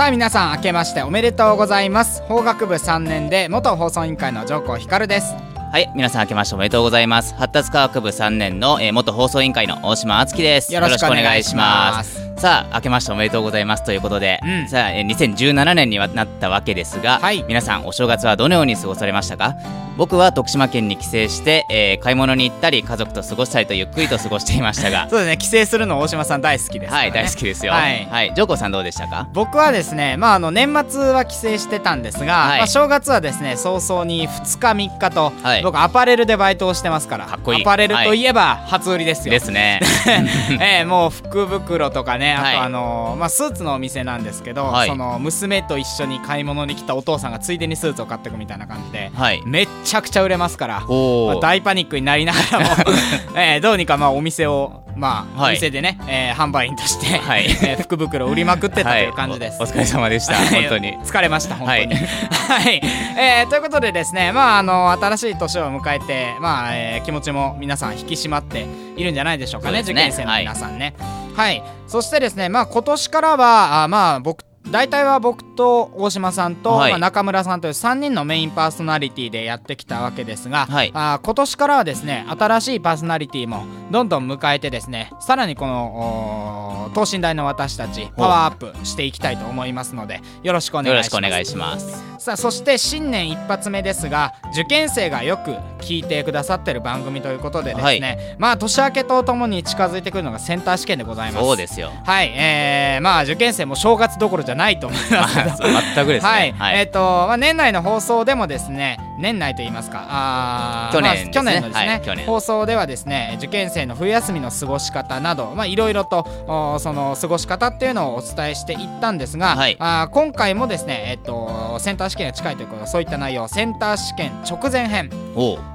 さあ皆さん明けましておめでとうございます。法学部3年で元放送委員会の上皇光です。はい、皆さん明けましておめでとうございます。発達科学部3年の、えー元放送委員会の大島敦樹です。よろしくお願いします。さあ、明けましておめでとうございますということで、うん。さあ、えー2017年にはなったわけですが、はい。皆さんお正月はどのように過ごされましたか？僕は徳島県に帰省して、えー買い物に行ったり、家族と過ごしたりとゆっくりと過ごしていましたが、そうですね。帰省するの大島さん大好きですね。はい、大好きですよ。ははい。い、ジョーコさんどうでしたか？僕はですね、まあ、あの年末は帰省してたんですが、はい。まあ、正月はですね早々に2日3日と、はい僕アパレルでバイトをしてますから。かっこいい。アパレルとい。えば初売りですよ、ですね。ええもう福袋とかねあと、はい。あのまあ、スーツのお店なんですけど、はい。その娘と一緒に買い物に来たお父さんがついでにスーツを買ってくみたいな感じで、はい。めっちゃくちゃ売れますから、まあ大パニックになりながらも、えーどうにかまあお店を、まあはいお店でね、えー販売員として、はい えー福袋を売りまくってたという感じです。はい、おお疲れ様でした。本当に。疲れました本当に。ははいい、えーということでですねまああの新しい年を迎えてまあ、えー気持ちも皆さん引き締まっているんじゃないでしょうかねね受験生の皆さんね。はい、そしてですねまあ今年からはあまあ僕大体は僕と大島さんと、はいまあ、中村さんという3人のメインパーソナリティでやってきたわけですが、はいあ今年からはですね新しいパーソナリティもどんどん迎えてですねさらにこのお等身大の私たちパワーアップしていきたいと思いますのでよろしくお願いします。ます。さあそして新年一発目ですが受験生がよく聞いてくださってる番組ということでですね、まあ年明けとともに近づいてくるのがセンター試験でございますそうですよ。はいえー、まあ受験生も正月どころじゃないと思います 全くですね。はい、えっ、と、まあ、年内の放送でもですね年内と言いますかあー去年まあ去年のでですすね、ねはい去年放送ではですね受験生の冬休みの過ごし方などまあいろいろとおその過ごし方っていうのをお伝えしていったんですが、はいあー今回もですねえっ、とセンター試験が近いということでそういった内容センター試験直前編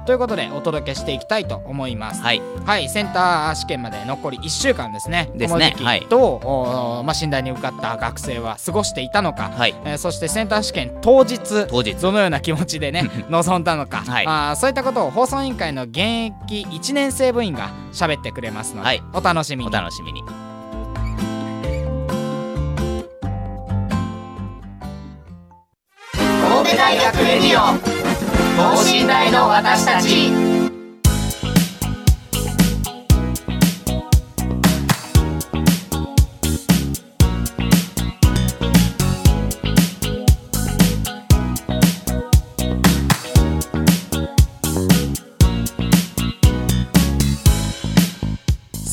ということでお届けしていきたいと思います。はい。はい、センター試験まで残り1週間ですね。ですねこの時期どう、おまあ、診断に受かった学生は過ごしていたのか、はい。えーそしてセンター試験当日当日。どのような気持ちでね 臨んだのか、はい。あーそういったことを放送委員会の現役1年生部員が喋ってくれますので、はい。お楽しみに。お楽しみに。神戸大学レディオ等身大の私たち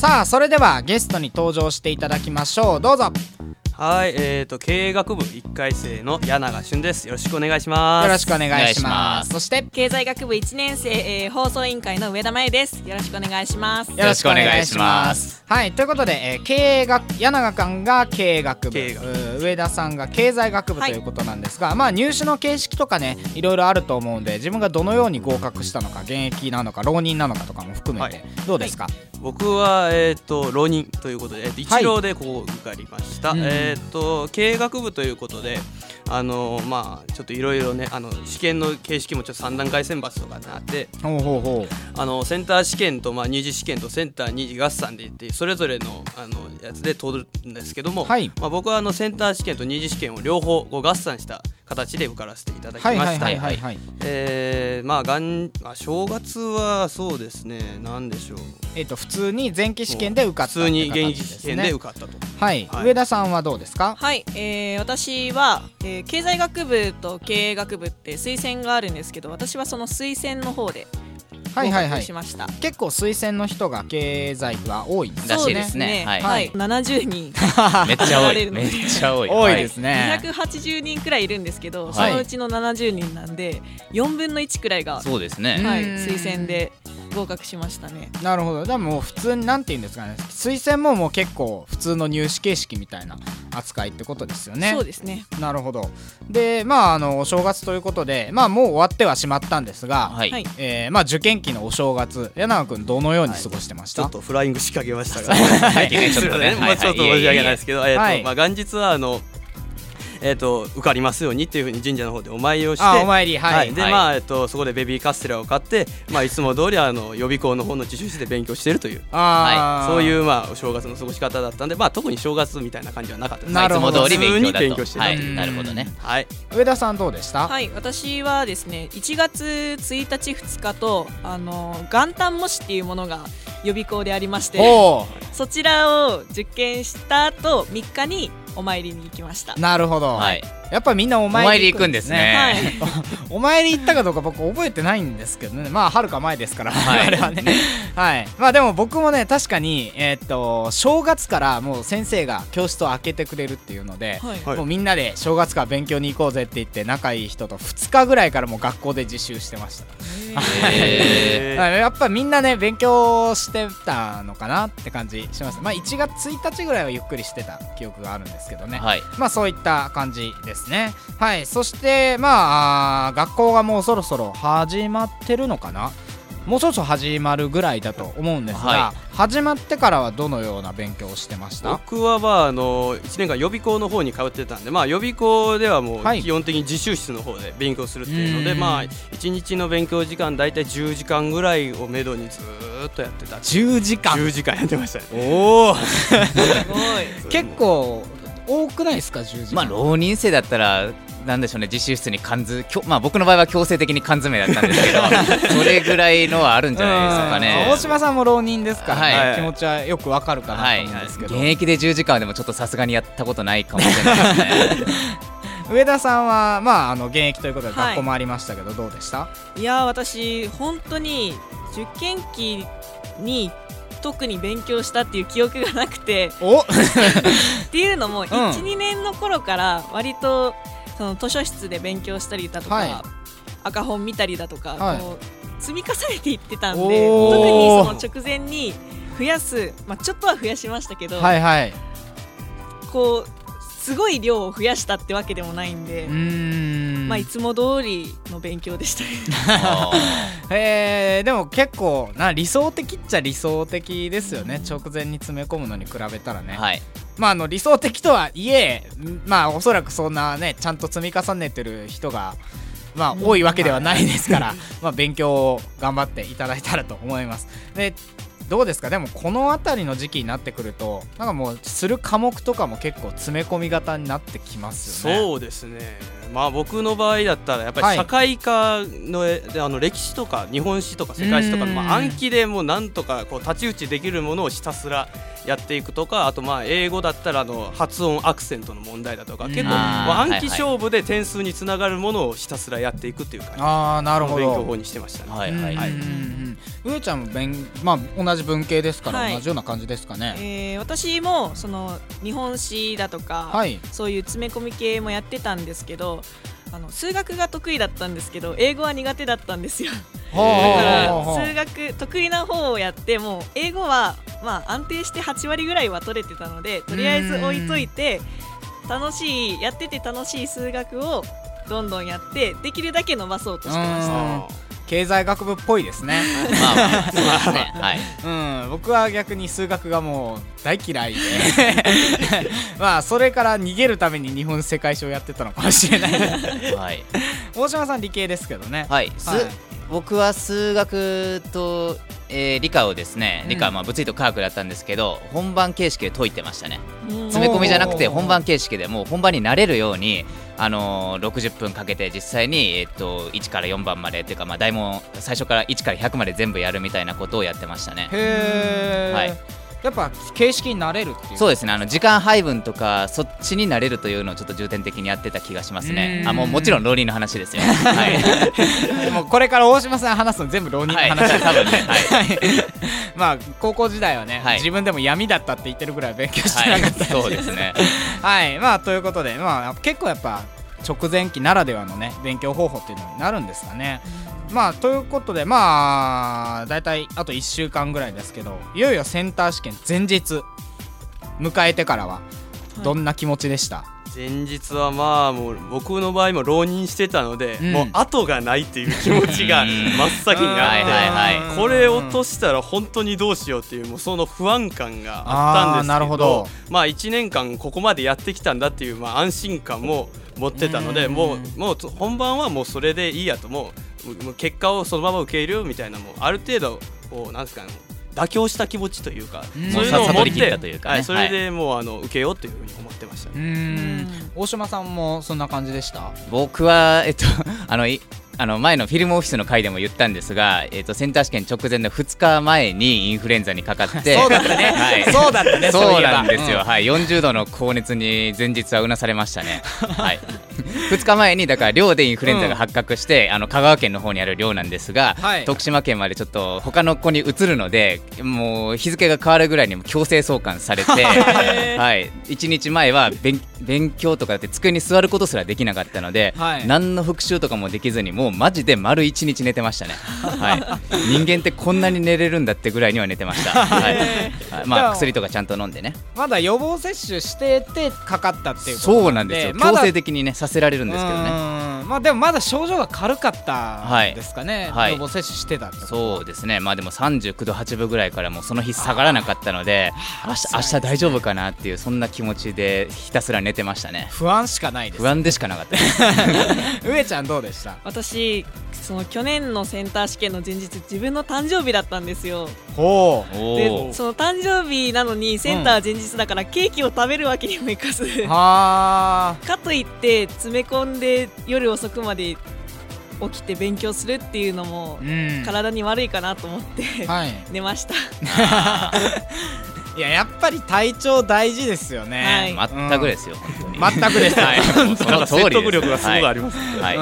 さあそれではゲストに登場していただきましょう。どうぞ。はい、えー、と経営学部1回生の柳永俊です。よろしくお願いします。よろしくお願いしまます。すそして。経済学部1年生、えー放送委員会の上田真由です。よろしくお願いします。よろしくお願いします。はい、ということで、えー経営学柳永君が経営学部。上田さんが経済学部とはい。いうことなんですが、まあ入試の形式とかねいろいろあると思うんで自分がどのように合格したのか現役なのか浪人なのかとかも含めて、はい。どうですか、僕はえっ、と浪人ということで、えーとはい一浪でここ受かりました。うんえっ、と経営学部ということで。あのまあちょっといろいろねあの試験の形式もちょっと3段階選抜とかになってあのセンター試験と、まあ、二次試験とセンター二次合算でいってそれぞれのあのやつで通るんですけども、はいまあ、僕はあのセンター試験と二次試験を両方合算した形で受からせていただうきました。はいはいはいはいはい。えー、まあがんあ正月はそうですね。なんでしょう。えっ、と普通に前期試験で受かった普通に現役試験形ですねで受かったと、はい、はい。上田さんはどうですか？はい、えー私は、えー経済学部と経営学部って推薦があるんですけど私はその推薦の方で合はいはいはい。格しました、結構推薦の人が経済が多いんですらしいねですね。はい。はい、70人。めっちゃ多い。めっちゃ多い。多いですね、280人くらいいるんですけど、はい。そのうちの70人なんで4分の1くらいが、そうですね。はい、うん推薦で合格しましたね。なるほど。でも普通になんて言うんですかね。推薦ももう結構普通の入試形式みたいな扱いってことですよね。そうですね。なるほど。でまああのお正月ということでまあもう終わってはしまったんですが、はい、はい。えーまあ受験期のお正月柳川君どのように過ごしてました、ちょっとフライング仕掛けましたが最近ねちょっとねすい。ちょっと申し訳ないですけど、えっとはい。まあ元日はあのえっと受かりますようにっていうふうに神社の方でお参りをしてあお参りはい、ではい。まあえっとそこでベビーカステラを買ってまあいつも通りあの予備校の方の自習室で勉強しているというあー。そういうまあお正月の過ごし方だったんでまあ特に正月みたいな感じはなかった。ですなるほど。いつも通り勉強だ普通に勉強してたと。はい。うん。なるほどね。はい。上田さんどうでした、はい。私はですね1月1日2日とあの元旦模試っていうものが予備校でありましておそちらを受験した後3日にお参りに行きました。ーなるほど、はいやっぱみんなおお参り行くんですね。はい。お参り行ったかどうか僕覚えてないんですけどね。まあはるか前ですから、はい。あれはね。はい。まあでも僕もね確かにえーっと正月からもう先生が教室を開けてくれるっていうので、もうみんなで正月から勉強に行こうぜって言って仲いい人と2日ぐらいからもう学校で自習してました。へ はい。やっぱみんなね勉強してたのかなって感じします。まあ1月1日ぐらいはゆっくりしてた記憶があるんですけどね、ーはい。まあそういった感じですね。はい。そしてまあ学校がもうそろそろ始まってるのかな？もうそろそろ始まるぐらいだと思うんですが、は始まってからはどのような勉強をしてました？僕はまああの1年間予備校の方に通ってたんでまあ予備校ではもうはい。基本的に自習室の方で勉強するっていうので、うん。まあ1日の勉強時間大体10時間ぐらいをめどにずーっとやってた。10時間？10時間やってましたね。おお すごい。結構多くないですか10時間まあ浪人生だったらなんでしょうね自習室に缶詰まあ僕の場合は強制的に缶詰だったんですけど それぐらいのはあるんじゃないですかうん。ね大島さんも浪人ですから、ねはい。気持ちはよくわかるかなとはい思うんですけど、現役で10時間はでもちょっとさすがにやったことないかもしれないですね。上田さんはまああの現役ということではい。学校もありましたけど、どうでした？いやー私本当に受験期に特に勉強したっていう記憶がなくて。お。っていうのも、ん。12年の頃から割とその図書室で勉強したりだとか、はい。赤本見たりだとか、はい。こう積み重ねていってたんで特にその直前に増やす、まあ、ちょっとは増やしましたけど、はいはい。こうすごい量を増やしたってわけでもないんで、まあ、いつも通りの勉強でした。えー、でも結構な理想的っちゃ理想的ですよね。直前に詰め込むのに比べたらね、ーはい。まああの理想的とはいえんまあおそらくそんなねちゃんと積み重ねてる人がまあ多いわけではないですから、まあ勉強を頑張っていただいたらと思います。でどうですか？でもこの辺りの時期になってくるとなんかもうする科目とかも結構詰め込み型になってきますよね。そうですね。まあ僕の場合だったらやっぱはい。り社会科の,、あの歴史とか日本史とか世界史とかの、うん。まあ、暗記でもうなんとかこう太刀打ちできるものをひたすらやっていくとかあとまあ英語だったらあの発音アクセントの問題だとか結構、うんまあ、暗記勝負で点数につながるものをひたすらやっていくっていう感じああなるほど。の勉強法にしてましたね。はいはいはい上ちゃんも勉、まあ、同じ文系ですから、はい。同じような感じですかね。えー私もその日本史だとか、はい、そういう詰め込み系もやってたんですけどあの数学が得意だったんですけど英語は苦手だったんですよ。だかはら数学得意な方をやってもう英語はまあ安定して8割ぐらいは取れてたのでとりあえず置いといて楽しいやってて楽しい数学をどんどんやってできるだけ伸ばそうとしてました。うん経済学部っぽいですね。まあまあそうですね。はい。うん、僕は逆に数学がもう大嫌いで。まあそれから逃げるために日本世界史をやってたのかもしれない。はい。大島さん理系ですけどね。はい、すはい。僕は数学と、えー理科をですね理科はうんまあ物理と科学だったんですけど、本番形式で解いてましたね。うん。詰め込みじゃなくて本番形式でもう本番に慣れるように、あのー60分かけて実際に、えっと1から4番までっていうか、まあ、題問最初から1から100まで全部やるみたいなことをやってましたね。はいやっぱ形式になれるっていう。そうですね。あの時間配分とかそっちになれるというのをちょっと重点的にやってた気がしますね。うん。あもうもちろん浪人の話ですよ。はい。もうこれから大島さん話すの全部浪人のはい話です、多分ねはい。はい。まあ高校時代はね、はい。自分でも闇だったって言ってるぐらい勉強してなかったんで、そうですね。はい。まあということでまあ結構やっぱ直前期ならではのね勉強方法っていうのになるんですかねまあということでまあ大体あと1週間ぐらいですけどいよいよセンター試験前日。迎えてからはどんな気持ちでした、前日はまあもう僕の場合も浪人してたので、うん。もう後がないっていう気持ちが うん。真っ先にあって、はいはいはい。これ落としたら本当にどうしようっていうもうその不安感があったんですけどあーなるほど。まあ1年間ここまでやってきたんだっていうまあ安心感も持ってたのでうん。もうもう本番はもうそれでいいやともうもう結果をそのまま受け入れるみたいなもうある程度こうなんですかね妥協した気持ちというか、うん。そういうのを持っもう悟り切てったというかね。はい、それでもうあの受けようというふうに思ってましたね。うーん。大島さんもそんな感じでした？僕はえっと あのいあの前のフィルムオフィスの回でも言ったんですが、えっとセンター試験直前の2日前にインフルエンザにかかってそうだったね、はい。そうだったねそうなんですよ、うん。はい、40度の高熱に前日はうなされましたね、はい、2日前にだから寮でインフルエンザが発覚して、あの香川県の方にある寮なんですが、はい。徳島県までちょっと他の子に移るのでもう日付が変わるぐらいにも強制送還されて、はい、1日前は勉勉強とかって机に座ることすらできなかったので、はい。何の復習とかもできずにもうマジで丸1日寝てましたね、はい、人間ってこんなに寝れるんだってぐらいには寝てました、はいはいまあ薬とかちゃんと飲んでね。まだ予防接種しててかかったっていうことそうなんですよ。強制的にねさせられるんですけどね。うん。まあでもまだ症状が軽かったんですかね、はい。予防接種してたってことそうですね。まあでも39度8分ぐらいからもうその日下がらなかったので明日明日大丈夫かなっていうそんな気持ちでひたすら寝てましたね。不安しかないです不安でしかなかった。で す上ちゃんどうでした？私その去年のセンター試験の前日自分の誕生日だったんですよ。ほう。でその誕生日なのにセンター前日だからケーキを食べるわけにもいかず、はかといって詰め込んで夜遅くまで起きて勉強するっていうのも体に悪いかなと思ってはい。寝ました。いややっぱり体調大事ですよね、はい。全くですよ本当に。全くです。はい。そなんかの通りです。説得力がすごいあります、はい、はい。ん。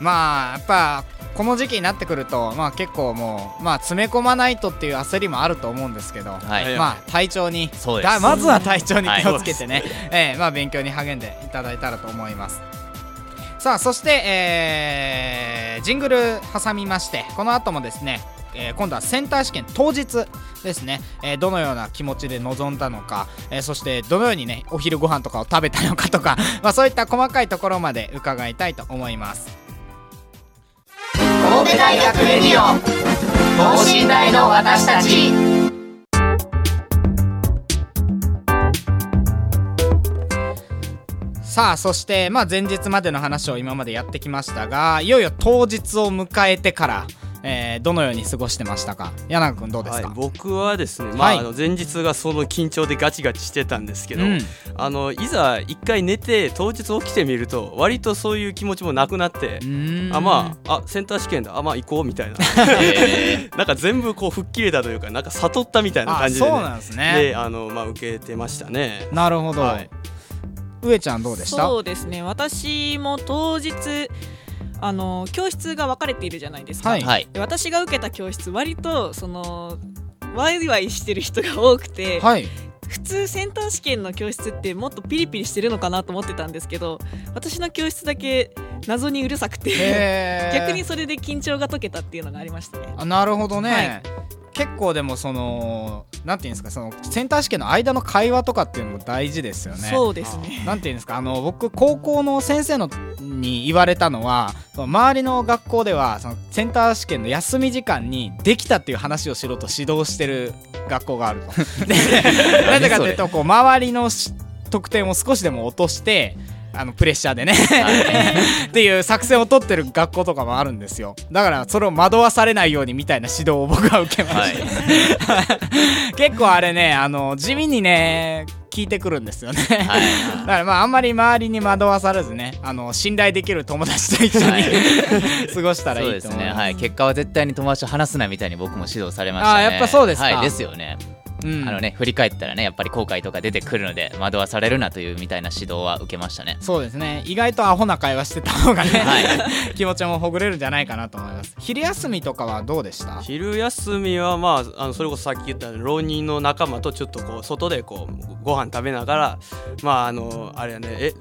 まあやっぱこの時期になってくるとまあ結構もうまあ詰め込まないとっていう焦りもあると思うんですけど、はい。まあ体調にそうです。だまずは体調にはい。気をつけてね、えーまあ勉強に励んでいただいたらと思います。さあそして、えージングル挟みましてこの後もですねえー今度はセンター試験当日ですね、えーどのような気持ちで臨んだのか、えーそしてどのようにねお昼ご飯とかを食べたのかとか、まあ、そういった細かいところまで伺いたいと思います神戸大学レディオ。等身大の私たち。さあそして、まあ、前日までの話を今までやってきましたがいよいよ当日を迎えてから、えーどのように過ごしてましたか？柳君どうですはいか、、僕はですね、まあはい。あの前日がその緊張でガチガチしてたんですけど、うん。あのいざ一回寝て当日起きてみると割とそういう気持ちもなくなってあまああセンター試験だあまあ行こうみたいな。え なんか全部こう吹っ切れたというかなんか悟ったみたいなあ感じで,、そうなんですね。であの、まあ、受けてましたね。なるほど、はい。上ちゃんどうでした？そうですね。私も当日あの教室が分かれているじゃないですか、はい。ーはい。で私が受けた教室割とそのワイワイしてる人が多くて、はい普通センター試験の教室ってもっとピリピリしてるのかなと思ってたんですけど私の教室だけ謎にうるさくて 逆にそれで緊張が解けたっていうのがありましたね。あなるほどね、はい。結構でもそのなんていうんですかそのセンター試験の間の会話とかっていうのも大事ですよね。そうですね。なんていうんですかあの僕高校の先生のに言われたのは周りの学校ではそのセンター試験の休み時間にできたっていう話をしろと指導してる学校があると。で なぜかというとこう周りのし得点を少しでも落としてあのプレッシャーでね。っていう作戦を取ってる学校とかもあるんですよ。だからそれを惑わされないようにみたいな指導を僕は受けました、はい。結構あれねあの地味にね聞いてくるんですよね、はい。だからまああんまり周りに惑わされずねあの信頼できる友達と一緒に、はい。過ごしたらいそうですね、いと思います。はい、結果は絶対に友達と話すなみたいに僕も指導されましたね。あーやっぱそうですか。はい、ですよね。うん。あのね、振り返ったらね、やっぱり後悔とか出てくるので、惑わされるなというみたいな指導は受けましたね。そうですね。意外とアホな会話してた方がね、は 気持ちもほぐれるんじゃないかなと思います。昼休みとかはどうでした？昼休みはまああのそれこそさっき言った浪人の仲間とちょっとこう外でこうご飯食べながらまああのあれやねえ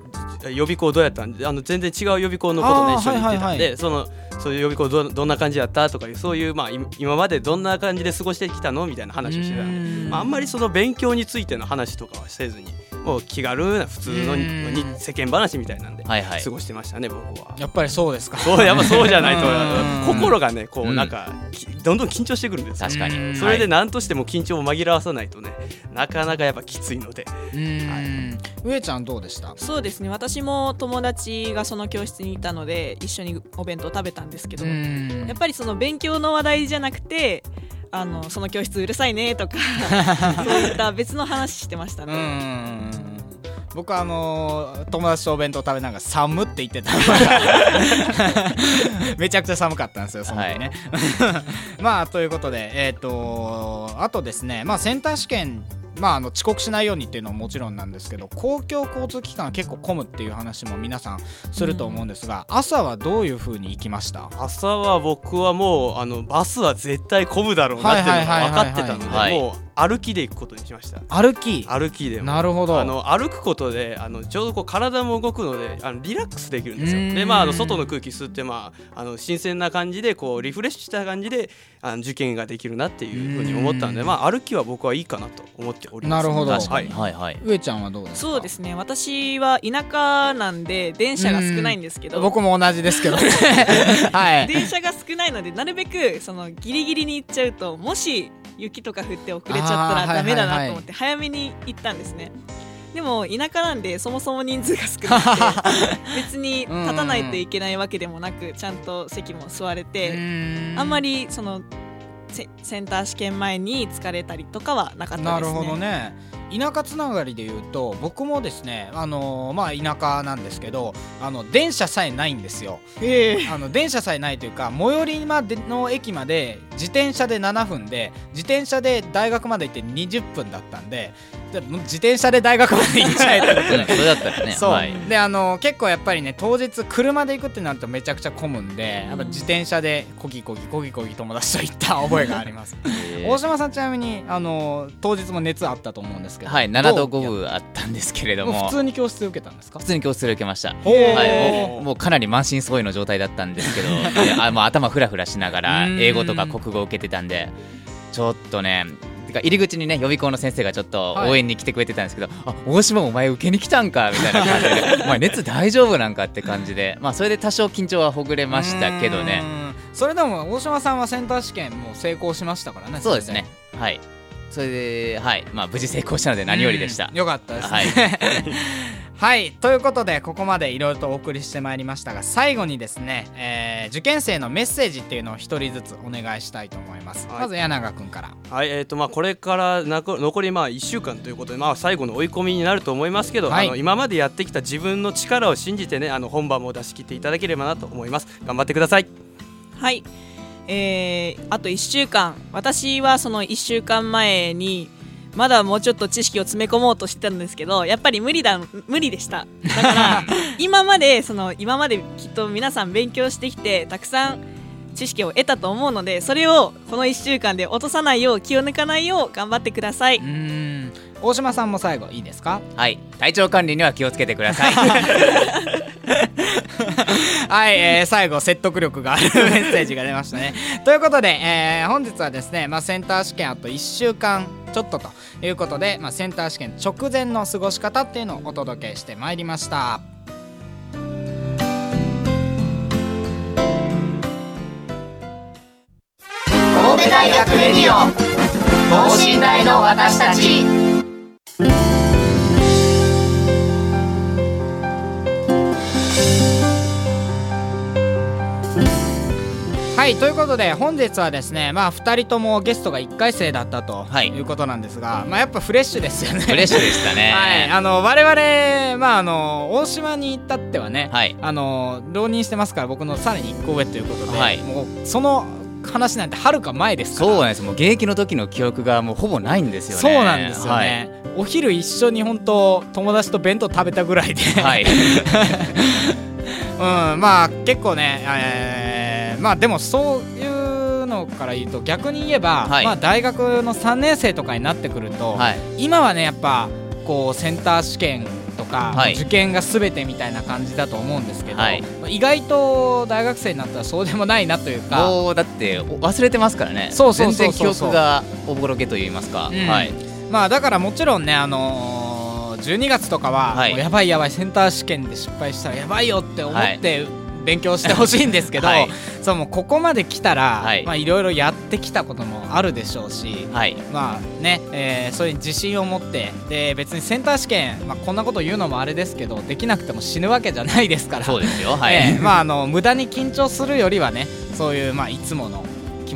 予備校どうやったんあの全然違う予備校のことね一緒に行ってたんで、はいはいそのそういう予備校どどんな感じやったとかいうそういうまあい今までどんな感じで過ごしてきたのみたいな話をしてたんでまあ、あんまりその勉強についての話とかはせずにもう気軽な普通の世間話みたいなんではいはい。過ごしてましたね、僕は。やっぱりそうですか。そうやっぱそうじゃないとうん。心がねこううん。なんかきどんどん緊張してくるんですよ。確かうんに。それではい何としても緊張を紛らわさないとねなかなかやっぱきついので。うん。上ちゃんどうでした？そうですね。私も友達がその教室にいたので一緒にお弁当食べたんですけど、うん。やっぱりその勉強の話題じゃなくてあのその教室うるさいねとかそういった別の話してましたうね。ん。僕はあのー友達とお弁当食べながら寒って言ってた。めちゃくちゃ寒かったんですよその時ね、まあということでえっ、とあとですねまあセンター試験まあ、あの遅刻しないようにっていうのももちろんなんですけど公共交通機関は結構混むっていう話も皆さんすると思うんですが、朝はどういう風に行きました？朝は僕はもうあのバスは絶対混むだろうなっていうのが分かってたのでもう歩きで行くことにしました。歩き？歩きでも。なるほど。あの歩くことであのちょうどこう体も動くのであのリラックスできるんですよ。でまああの外の空気吸ってまああの新鮮な感じでこうリフレッシュした感じであの受験ができるなっていうふうに思ったんでまあ歩きは僕はいいかなと思っております。なるほど。確かに。はい。はいはい。上ちゃんはどうですか？そうですね。私は田舎なんで電車が少ないんですけど。僕も同じですけど。ね はい。電車が少ないのでなるべくそのギリギリに行っちゃうともし雪とか降って遅れちゃったらダメだはいはいはいなと思って早めに行ったんですね。でも田舎なんでそもそも人数が少なくて 別に立たないといけないわけでもなくちゃんと席も座れてあんまりりそのセセンター試験前に疲れたりとかはなかったですね。なるほどね田舎つながりで言うと僕もですねあのーまあ田舎なんですけどあの電車さえないんですよ。ええ。あの電車さえないというか最寄りまでの駅まで自転車で7分で自転車で大学まで行って20分だったんで自転車で大学まで行っちゃえたらうんそれだったらね。そう、はい。であの結構やっぱりね当日車で行くってなるとめちゃくちゃ混むんで、やっぱ自転車でこぎこぎこぎこぎ友達と行った覚えがありますえー大島さんちなみにあの当日も熱あったと思うんですけどはい、7度5どう分あったんですけれども普通に教室で受けたんですか普通に教室で受けました。はい、もうもうかなり満身創痍の状態だったんですけどであもう頭フラフラしながらうん英語とか国語を受けてたんでちょっとねてか入り口にね予備校の先生がちょっとはい。応援に来てくれてたんですけど、あ大島お前受けに来たんかみたいな感じで お前熱大丈夫なんかって感じで。まあそれで多少緊張はほぐれましたけどね。うん。それでも大島さんはセンター試験もう成功しましたからねそうですね。はい。それではい。まあ無事成功したので何よりでした。うん。よかったですね。はいはいということでここまでいろいろとお送りしてまいりましたが最後にですね、えー受験生のメッセージっていうのを一人ずつお願いしたいと思います、はい。まず柳川君から。はいえーとまあ、これからなこ残りまあ1週間ということで、まあ、最後の追い込みになると思いますけど、はい。あの今までやってきた自分の力を信じてねあの本番も出し切っていただければなと思います。頑張ってください。はい、えーあと1週間。私はその1週間前にまだもうちょっと知識を詰め込もうとしてたんですけどやっぱり無理だ無理でした。だから 今までその今まできっと皆さん勉強してきてたくさん知識を得たと思うのでそれをこの1週間で落とさないよう気を抜かないよう頑張ってください。うーん。大島さんも最後いいですか？はい。体調管理には気をつけてください はい、えー最後説得力がある メッセージが出ましたね。ということで、えー本日はですね、まあ、センター試験あと1週間ちょっとということで、まあ、センター試験直前の過ごし方っていうのをお届けしてまいりました。神戸大学レディオ等身大の私たちははいということで本日はですねまあ2人ともゲストが1回生だったとはい。いうことなんですが、まあやっぱフレッシュですよね。フレッシュでしたね。はいあの我々まああの大島に至ってはね、はい。あの浪人してますから僕のさらに1個上ということで、はい。もうその話なんてはるか前ですから。そうなんです。もう現役の時の記憶がもうほぼないんですよね。そうなんですよね、お昼一緒に本当友達と弁当食べたぐらいで、はい、はい。うん、まあ結構ね、えーまあでもそういうのから言うと逆に言えば、はい。まあ大学の3年生とかになってくると、はい。今はねやっぱこうセンター試験とか、はい。受験が全てみたいな感じだと思うんですけど、はい。意外と大学生になったらそうでもないなというか。もうだってお忘れてますからね。そうそうそう記憶がおぼろげと言いますか、うん。はい。まあだからもちろんねあのー12月とかは、はい。やばいやばいセンター試験で失敗したらやばいよって思って、勉強してほしいんですけど、はい。そうもうここまで来たら、はい。まあいろいろやってきたこともあるでしょうし、はい。まあね、えーそういう自信を持ってで別にセンター試験、まあ、こんなこと言うのもあれですけどできなくても死ぬわけじゃないですから。そうですよはい、ええまああの無駄に緊張するよりはねそういうまあいつもの気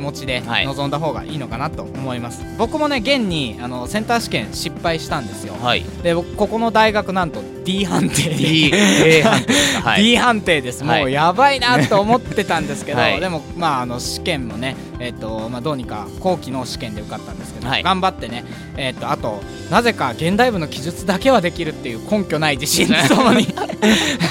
持ちではい。臨んだ方がいいのかなと思います、僕もね現にあのセンター試験失敗したんですよ。はい。で僕ここの大学なんと D 判定。で D A 判定 はい。D 判定です、はい。もうやばいなと思ってたんですけど、はい。でもまああの試験もねえっ、とまあどうにか後期の試験で受かったんですけど、はい。頑張ってねえっ、とあとなぜか現代部の記述だけはできるっていう根拠ない自信とともに。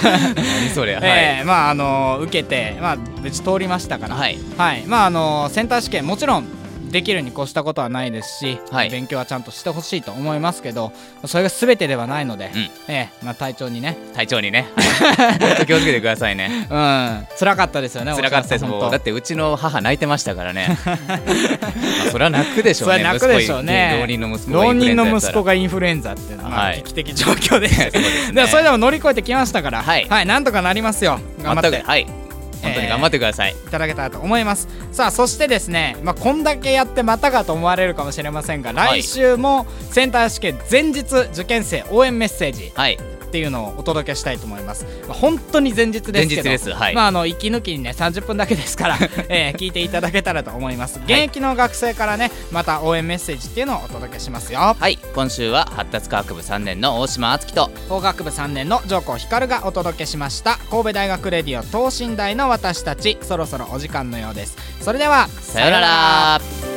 何それ はい、ええまああの受けてまあ無事通りましたから。はい。はい、まああのセンター試験もちろんできるに越したことはないですし、はい。勉強はちゃんとしてほしいと思いますけどそれが全てではないので、うん。ええまあ、体調にね。体調にね。本当気をつけてくださいね。うん。辛かったですよね辛かったですもう。だってうちの母泣いてましたからね。まあそれは泣くでしょうね泣くでしょうね。浪人の息子が浪人のインフルエンザやったら息子がインフルエンザっていうのは、まあはい危機的状況で ね。でもそれでも乗り越えてきましたからはい。なんとかなりますよ。頑張って。はい本当に頑張ってください、いただけたらと思います。さあそしてですね、まあ、こんだけやってまたかと思われるかもしれませんが、はい。来週もセンター試験前日受験生応援メッセージ。はいっていうのをお届けしたいと思います、まあ、本当に前日ですけどす。はい。まああの息抜きにね30分だけですから、えー聞いていただけたらと思います。現役の学生からねまた応援メッセージっていうのをお届けしますよ。はい。今週は発達科学部3年の大島敦樹と法学部3年の上皇光がお届けしました神戸大学レディオ等身大の私たち。そろそろお時間のようです。それではさよなら